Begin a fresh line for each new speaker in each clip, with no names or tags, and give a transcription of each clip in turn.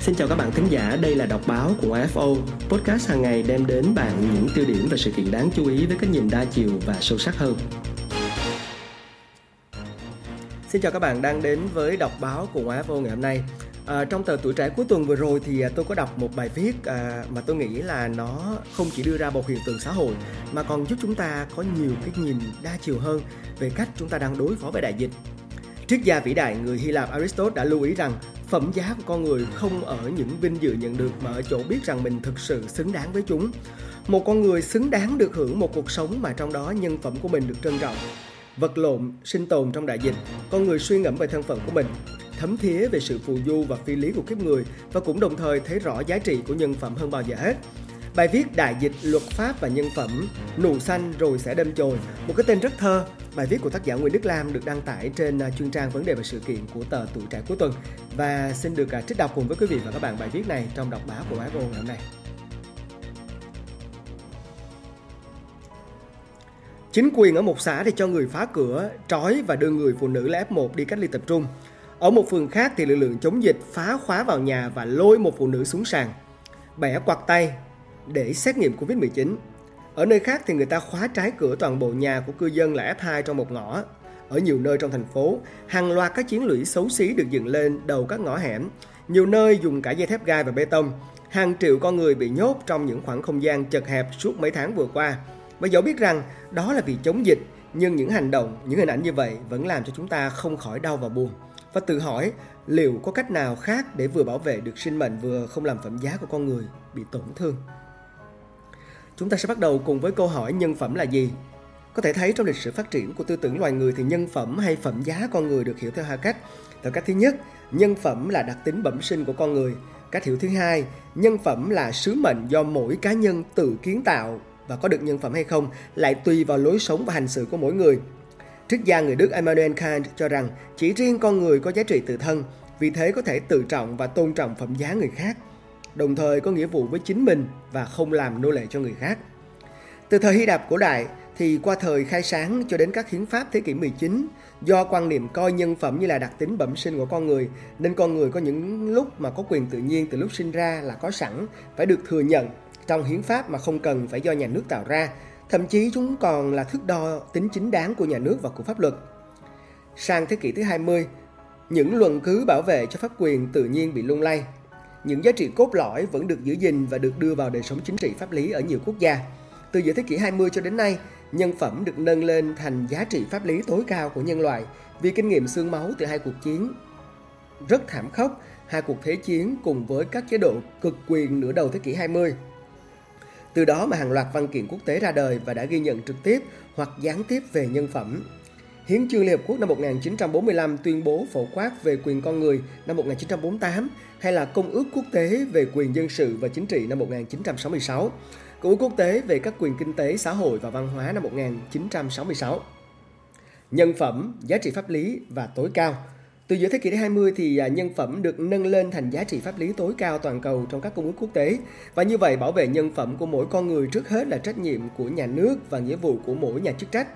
Xin chào các bạn thính giả, đây là đọc báo của AFO, podcast hàng ngày đem đến bạn những tiêu điểm và sự kiện đáng chú ý với cái nhìn đa chiều và sâu sắc hơn. Xin chào các bạn đang đến với đọc báo của AFO ngày hôm nay. À, trong tờ tuổi trẻ cuối tuần vừa rồi thì à, tôi có đọc một bài viết à, mà tôi nghĩ là nó không chỉ đưa ra một hiện tượng xã hội mà còn giúp chúng ta có nhiều cái nhìn đa chiều hơn về cách chúng ta đang đối phó với đại dịch. Triết gia vĩ đại người Hy Lạp Aristotle đã lưu ý rằng phẩm giá của con người không ở những vinh dự nhận được mà ở chỗ biết rằng mình thực sự xứng đáng với chúng. Một con người xứng đáng được hưởng một cuộc sống mà trong đó nhân phẩm của mình được trân trọng. Vật lộn, sinh tồn trong đại dịch, con người suy ngẫm về thân phận của mình, thấm thía về sự phù du và phi lý của kiếp người và cũng đồng thời thấy rõ giá trị của nhân phẩm hơn bao giờ hết. Bài viết Đại dịch, luật pháp và nhân phẩm, nụ xanh rồi sẽ đâm chồi, một cái tên rất thơ. Bài viết của tác giả Nguyễn Đức Lam được đăng tải trên à, chuyên trang vấn đề và sự kiện của tờ Tuổi Trẻ cuối tuần và xin được à, trích đọc cùng với quý vị và các bạn bài viết này trong đọc báo của báo Vô ngày hôm nay. Chính quyền ở một xã thì cho người phá cửa, trói và đưa người phụ nữ là F1 đi cách ly tập trung. Ở một phường khác thì lực lượng chống dịch phá khóa vào nhà và lôi một phụ nữ xuống sàn. Bẻ quạt tay để xét nghiệm Covid-19. Ở nơi khác thì người ta khóa trái cửa toàn bộ nhà của cư dân là F2 trong một ngõ. Ở nhiều nơi trong thành phố, hàng loạt các chiến lũy xấu xí được dựng lên đầu các ngõ hẻm. Nhiều nơi dùng cả dây thép gai và bê tông. Hàng triệu con người bị nhốt trong những khoảng không gian chật hẹp suốt mấy tháng vừa qua. Và dẫu biết rằng đó là vì chống dịch, nhưng những hành động, những hình ảnh như vậy vẫn làm cho chúng ta không khỏi đau và buồn. Và tự hỏi liệu có cách nào khác để vừa bảo vệ được sinh mệnh vừa không làm phẩm giá của con người bị tổn thương. Chúng ta sẽ bắt đầu cùng với câu hỏi nhân phẩm là gì? Có thể thấy trong lịch sử phát triển của tư tưởng loài người thì nhân phẩm hay phẩm giá con người được hiểu theo hai cách. Theo cách thứ nhất, nhân phẩm là đặc tính bẩm sinh của con người. Cách hiểu thứ hai, nhân phẩm là sứ mệnh do mỗi cá nhân tự kiến tạo và có được nhân phẩm hay không lại tùy vào lối sống và hành xử của mỗi người. Triết gia người Đức Immanuel Kant cho rằng chỉ riêng con người có giá trị tự thân, vì thế có thể tự trọng và tôn trọng phẩm giá người khác đồng thời có nghĩa vụ với chính mình và không làm nô lệ cho người khác. Từ thời Hy Lạp cổ đại thì qua thời khai sáng cho đến các hiến pháp thế kỷ 19, do quan niệm coi nhân phẩm như là đặc tính bẩm sinh của con người, nên con người có những lúc mà có quyền tự nhiên từ lúc sinh ra là có sẵn, phải được thừa nhận trong hiến pháp mà không cần phải do nhà nước tạo ra. Thậm chí chúng còn là thước đo tính chính đáng của nhà nước và của pháp luật. Sang thế kỷ thứ 20, những luận cứ bảo vệ cho pháp quyền tự nhiên bị lung lay, những giá trị cốt lõi vẫn được giữ gìn và được đưa vào đời sống chính trị pháp lý ở nhiều quốc gia. Từ giữa thế kỷ 20 cho đến nay, nhân phẩm được nâng lên thành giá trị pháp lý tối cao của nhân loại vì kinh nghiệm xương máu từ hai cuộc chiến rất thảm khốc, hai cuộc thế chiến cùng với các chế độ cực quyền nửa đầu thế kỷ 20. Từ đó mà hàng loạt văn kiện quốc tế ra đời và đã ghi nhận trực tiếp hoặc gián tiếp về nhân phẩm. Hiến chương Liên Hợp Quốc năm 1945 tuyên bố phổ quát về quyền con người năm 1948 hay là Công ước Quốc tế về quyền dân sự và chính trị năm 1966, Công ước Quốc tế về các quyền kinh tế, xã hội và văn hóa năm 1966. Nhân phẩm, giá trị pháp lý và tối cao. Từ giữa thế kỷ thứ 20 thì à, nhân phẩm được nâng lên thành giá trị pháp lý tối cao toàn cầu trong các công ước quốc tế. Và như vậy bảo vệ nhân phẩm của mỗi con người trước hết là trách nhiệm của nhà nước và nghĩa vụ của mỗi nhà chức trách.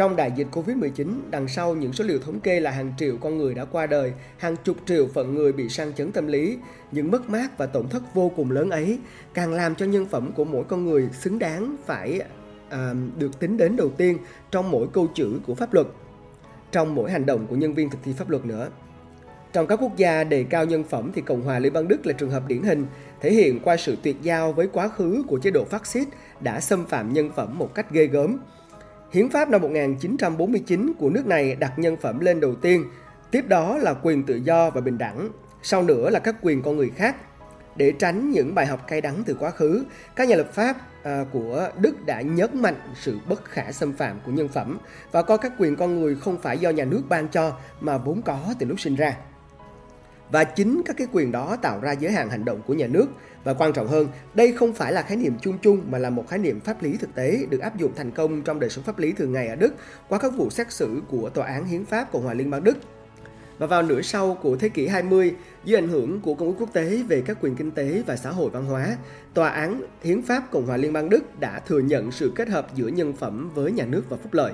Trong đại dịch Covid-19, đằng sau những số liệu thống kê là hàng triệu con người đã qua đời, hàng chục triệu phận người bị sang chấn tâm lý, những mất mát và tổn thất vô cùng lớn ấy càng làm cho nhân phẩm của mỗi con người xứng đáng phải à, được tính đến đầu tiên trong mỗi câu chữ của pháp luật, trong mỗi hành động của nhân viên thực thi pháp luật nữa. Trong các quốc gia đề cao nhân phẩm thì Cộng hòa Liên bang Đức là trường hợp điển hình, thể hiện qua sự tuyệt giao với quá khứ của chế độ phát xít đã xâm phạm nhân phẩm một cách ghê gớm, Hiến pháp năm 1949 của nước này đặt nhân phẩm lên đầu tiên, tiếp đó là quyền tự do và bình đẳng, sau nữa là các quyền con người khác. Để tránh những bài học cay đắng từ quá khứ, các nhà lập pháp à, của Đức đã nhấn mạnh sự bất khả xâm phạm của nhân phẩm và coi các quyền con người không phải do nhà nước ban cho mà vốn có từ lúc sinh ra. Và chính các cái quyền đó tạo ra giới hạn hành động của nhà nước và quan trọng hơn, đây không phải là khái niệm chung chung mà là một khái niệm pháp lý thực tế được áp dụng thành công trong đời sống pháp lý thường ngày ở Đức qua các vụ xét xử của Tòa án Hiến pháp Cộng hòa Liên bang Đức. Và vào nửa sau của thế kỷ 20, dưới ảnh hưởng của Công ước Quốc tế về các quyền kinh tế và xã hội văn hóa, Tòa án Hiến pháp Cộng hòa Liên bang Đức đã thừa nhận sự kết hợp giữa nhân phẩm với nhà nước và phúc lợi.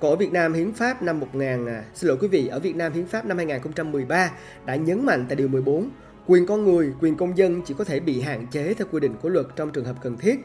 Còn ở Việt Nam Hiến pháp năm 1000 à, xin lỗi quý vị, ở Việt Nam Hiến pháp năm 2013 đã nhấn mạnh tại điều 14 Quyền con người, quyền công dân chỉ có thể bị hạn chế theo quy định của luật trong trường hợp cần thiết,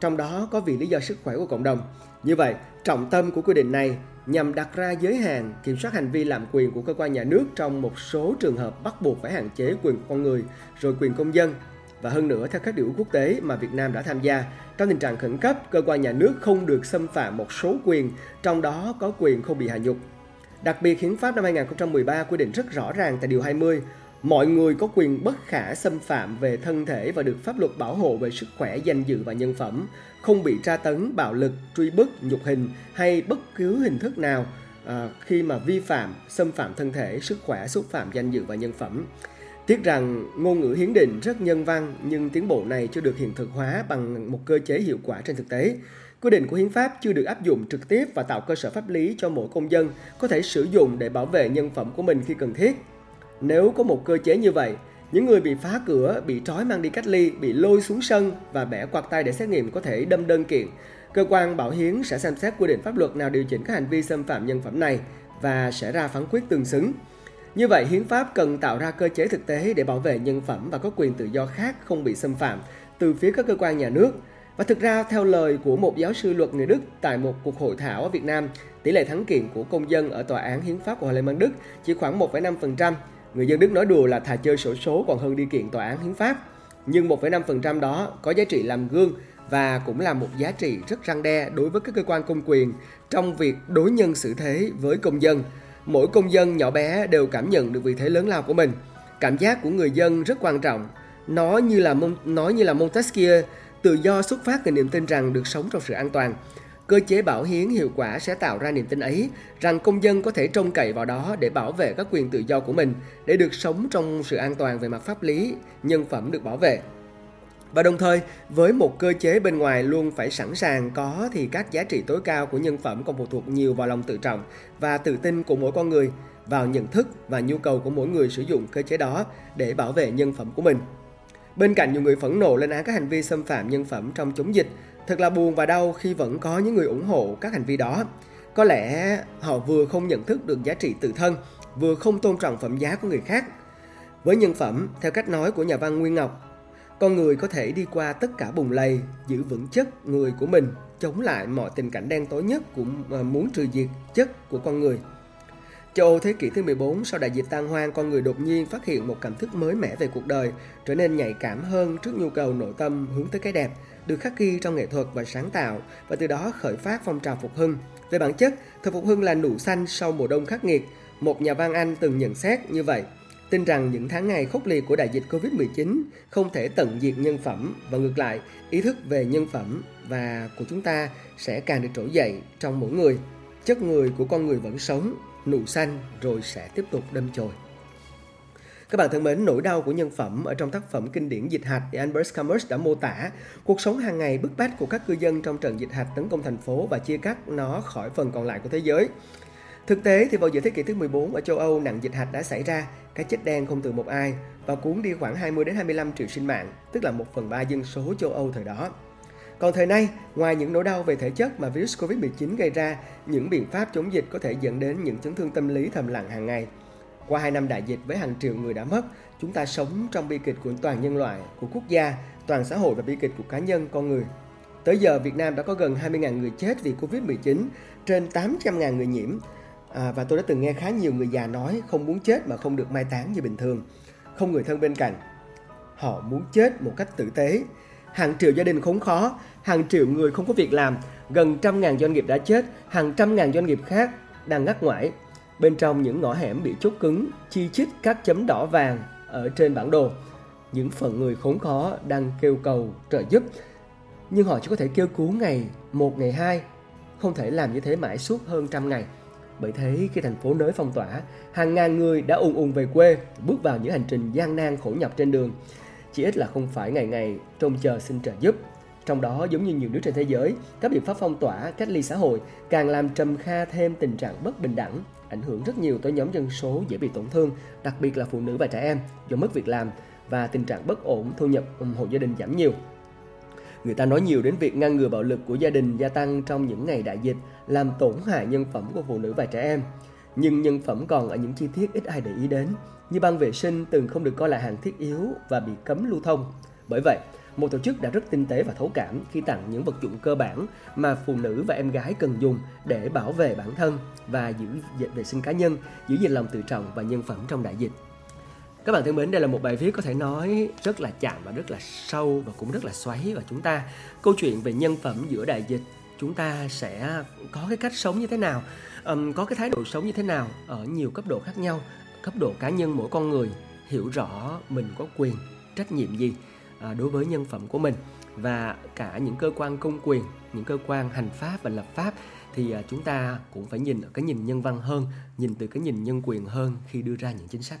trong đó có vì lý do sức khỏe của cộng đồng. Như vậy, trọng tâm của quy định này nhằm đặt ra giới hạn kiểm soát hành vi làm quyền của cơ quan nhà nước trong một số trường hợp bắt buộc phải hạn chế quyền con người rồi quyền công dân và hơn nữa theo các điều ước quốc tế mà Việt Nam đã tham gia trong tình trạng khẩn cấp cơ quan nhà nước không được xâm phạm một số quyền trong đó có quyền không bị hạ nhục đặc biệt hiến pháp năm 2013 quy định rất rõ ràng tại điều 20 mọi người có quyền bất khả xâm phạm về thân thể và được pháp luật bảo hộ về sức khỏe, danh dự và nhân phẩm, không bị tra tấn, bạo lực, truy bức, nhục hình hay bất cứ hình thức nào à, khi mà vi phạm, xâm phạm thân thể, sức khỏe, xúc phạm danh dự và nhân phẩm. Tiếc rằng ngôn ngữ hiến định rất nhân văn nhưng tiến bộ này chưa được hiện thực hóa bằng một cơ chế hiệu quả trên thực tế. Quy định của hiến pháp chưa được áp dụng trực tiếp và tạo cơ sở pháp lý cho mỗi công dân có thể sử dụng để bảo vệ nhân phẩm của mình khi cần thiết. Nếu có một cơ chế như vậy, những người bị phá cửa, bị trói mang đi cách ly, bị lôi xuống sân và bẻ quạt tay để xét nghiệm có thể đâm đơn kiện. Cơ quan bảo hiến sẽ xem xét quy định pháp luật nào điều chỉnh các hành vi xâm phạm nhân phẩm này và sẽ ra phán quyết tương xứng. Như vậy, hiến pháp cần tạo ra cơ chế thực tế để bảo vệ nhân phẩm và có quyền tự do khác không bị xâm phạm từ phía các cơ quan nhà nước. Và thực ra, theo lời của một giáo sư luật người Đức tại một cuộc hội thảo ở Việt Nam, tỷ lệ thắng kiện của công dân ở tòa án hiến pháp của Hà Lan Đức chỉ khoảng 1,5%, Người dân Đức nói đùa là thà chơi sổ số còn hơn đi kiện tòa án hiến pháp. Nhưng 1,5% đó có giá trị làm gương và cũng là một giá trị rất răng đe đối với các cơ quan công quyền trong việc đối nhân xử thế với công dân. Mỗi công dân nhỏ bé đều cảm nhận được vị thế lớn lao của mình. Cảm giác của người dân rất quan trọng. Nó như là nói như là Montesquieu, tự do xuất phát từ niềm tin rằng được sống trong sự an toàn. Cơ chế bảo hiến hiệu quả sẽ tạo ra niềm tin ấy rằng công dân có thể trông cậy vào đó để bảo vệ các quyền tự do của mình, để được sống trong sự an toàn về mặt pháp lý, nhân phẩm được bảo vệ. Và đồng thời, với một cơ chế bên ngoài luôn phải sẵn sàng có thì các giá trị tối cao của nhân phẩm còn phụ thuộc nhiều vào lòng tự trọng và tự tin của mỗi con người, vào nhận thức và nhu cầu của mỗi người sử dụng cơ chế đó để bảo vệ nhân phẩm của mình. Bên cạnh nhiều người phẫn nộ lên án các hành vi xâm phạm nhân phẩm trong chống dịch, Thật là buồn và đau khi vẫn có những người ủng hộ các hành vi đó. Có lẽ họ vừa không nhận thức được giá trị tự thân, vừa không tôn trọng phẩm giá của người khác. Với nhân phẩm, theo cách nói của nhà văn Nguyên Ngọc, con người có thể đi qua tất cả bùng lầy, giữ vững chất người của mình, chống lại mọi tình cảnh đen tối nhất cũng à, muốn trừ diệt chất của con người. Châu Âu thế kỷ thứ 14 sau đại dịch tan hoang, con người đột nhiên phát hiện một cảm thức mới mẻ về cuộc đời, trở nên nhạy cảm hơn trước nhu cầu nội tâm hướng tới cái đẹp, được khắc ghi trong nghệ thuật và sáng tạo và từ đó khởi phát phong trào phục hưng. Về bản chất, thời phục hưng là nụ xanh sau mùa đông khắc nghiệt. Một nhà văn Anh từng nhận xét như vậy, tin rằng những tháng ngày khốc liệt của đại dịch Covid-19 không thể tận diệt nhân phẩm và ngược lại, ý thức về nhân phẩm và của chúng ta sẽ càng được trỗi dậy trong mỗi người. Chất người của con người vẫn sống, nụ xanh rồi sẽ tiếp tục đâm chồi. Các bạn thân mến, nỗi đau của nhân phẩm ở trong tác phẩm kinh điển Dịch hạch thì Albert Camus đã mô tả cuộc sống hàng ngày bức bách của các cư dân trong trận dịch hạch tấn công thành phố và chia cắt nó khỏi phần còn lại của thế giới. Thực tế thì vào giữa thế kỷ thứ 14 ở châu Âu nạn dịch hạch đã xảy ra, cái chết đen không từ một ai và cuốn đi khoảng 20 đến 25 triệu sinh mạng, tức là 1 phần 3 dân số châu Âu thời đó. Còn thời nay, ngoài những nỗi đau về thể chất mà virus Covid-19 gây ra, những biện pháp chống dịch có thể dẫn đến những chấn thương tâm lý thầm lặng hàng ngày. Qua 2 năm đại dịch với hàng triệu người đã mất, chúng ta sống trong bi kịch của toàn nhân loại, của quốc gia, toàn xã hội và bi kịch của cá nhân, con người. Tới giờ, Việt Nam đã có gần 20.000 người chết vì Covid-19, trên 800.000 người nhiễm. À, và tôi đã từng nghe khá nhiều người già nói không muốn chết mà không được mai táng như bình thường. Không người thân bên cạnh. Họ muốn chết một cách tử tế. Hàng triệu gia đình khốn khó, hàng triệu người không có việc làm, gần trăm ngàn doanh nghiệp đã chết, hàng trăm ngàn doanh nghiệp khác đang ngắt ngoải Bên trong những ngõ hẻm bị chốt cứng, chi chít các chấm đỏ vàng ở trên bản đồ. Những phận người khốn khó đang kêu cầu trợ giúp, nhưng họ chỉ có thể kêu cứu ngày một ngày hai, không thể làm như thế mãi suốt hơn trăm ngày. Bởi thế khi thành phố nới phong tỏa, hàng ngàn người đã ùn ùn về quê, bước vào những hành trình gian nan khổ nhọc trên đường. Chỉ ít là không phải ngày ngày trông chờ xin trợ giúp. Trong đó giống như nhiều nước trên thế giới, các biện pháp phong tỏa, cách ly xã hội càng làm trầm kha thêm tình trạng bất bình đẳng, ảnh hưởng rất nhiều tới nhóm dân số dễ bị tổn thương, đặc biệt là phụ nữ và trẻ em do mất việc làm và tình trạng bất ổn thu nhập hộ gia đình giảm nhiều. Người ta nói nhiều đến việc ngăn ngừa bạo lực của gia đình gia tăng trong những ngày đại dịch, làm tổn hại nhân phẩm của phụ nữ và trẻ em. Nhưng nhân phẩm còn ở những chi tiết ít ai để ý đến, như băng vệ sinh từng không được coi là hàng thiết yếu và bị cấm lưu thông. Bởi vậy, một tổ chức đã rất tinh tế và thấu cảm khi tặng những vật dụng cơ bản mà phụ nữ và em gái cần dùng để bảo vệ bản thân và giữ vệ sinh cá nhân, giữ gìn lòng tự trọng và nhân phẩm trong đại dịch. Các bạn thân mến, đây là một bài viết có thể nói rất là chạm và rất là sâu và cũng rất là xoáy vào chúng ta. Câu chuyện về nhân phẩm giữa đại dịch, chúng ta sẽ có cái cách sống như thế nào, um, có cái thái độ sống như thế nào ở nhiều cấp độ khác nhau, cấp độ cá nhân mỗi con người hiểu rõ mình có quyền, trách nhiệm gì à, đối với nhân phẩm của mình và cả những cơ quan công quyền, những cơ quan hành pháp và lập pháp thì à, chúng ta cũng phải nhìn ở cái nhìn nhân văn hơn, nhìn từ cái nhìn nhân quyền hơn khi đưa ra những chính sách.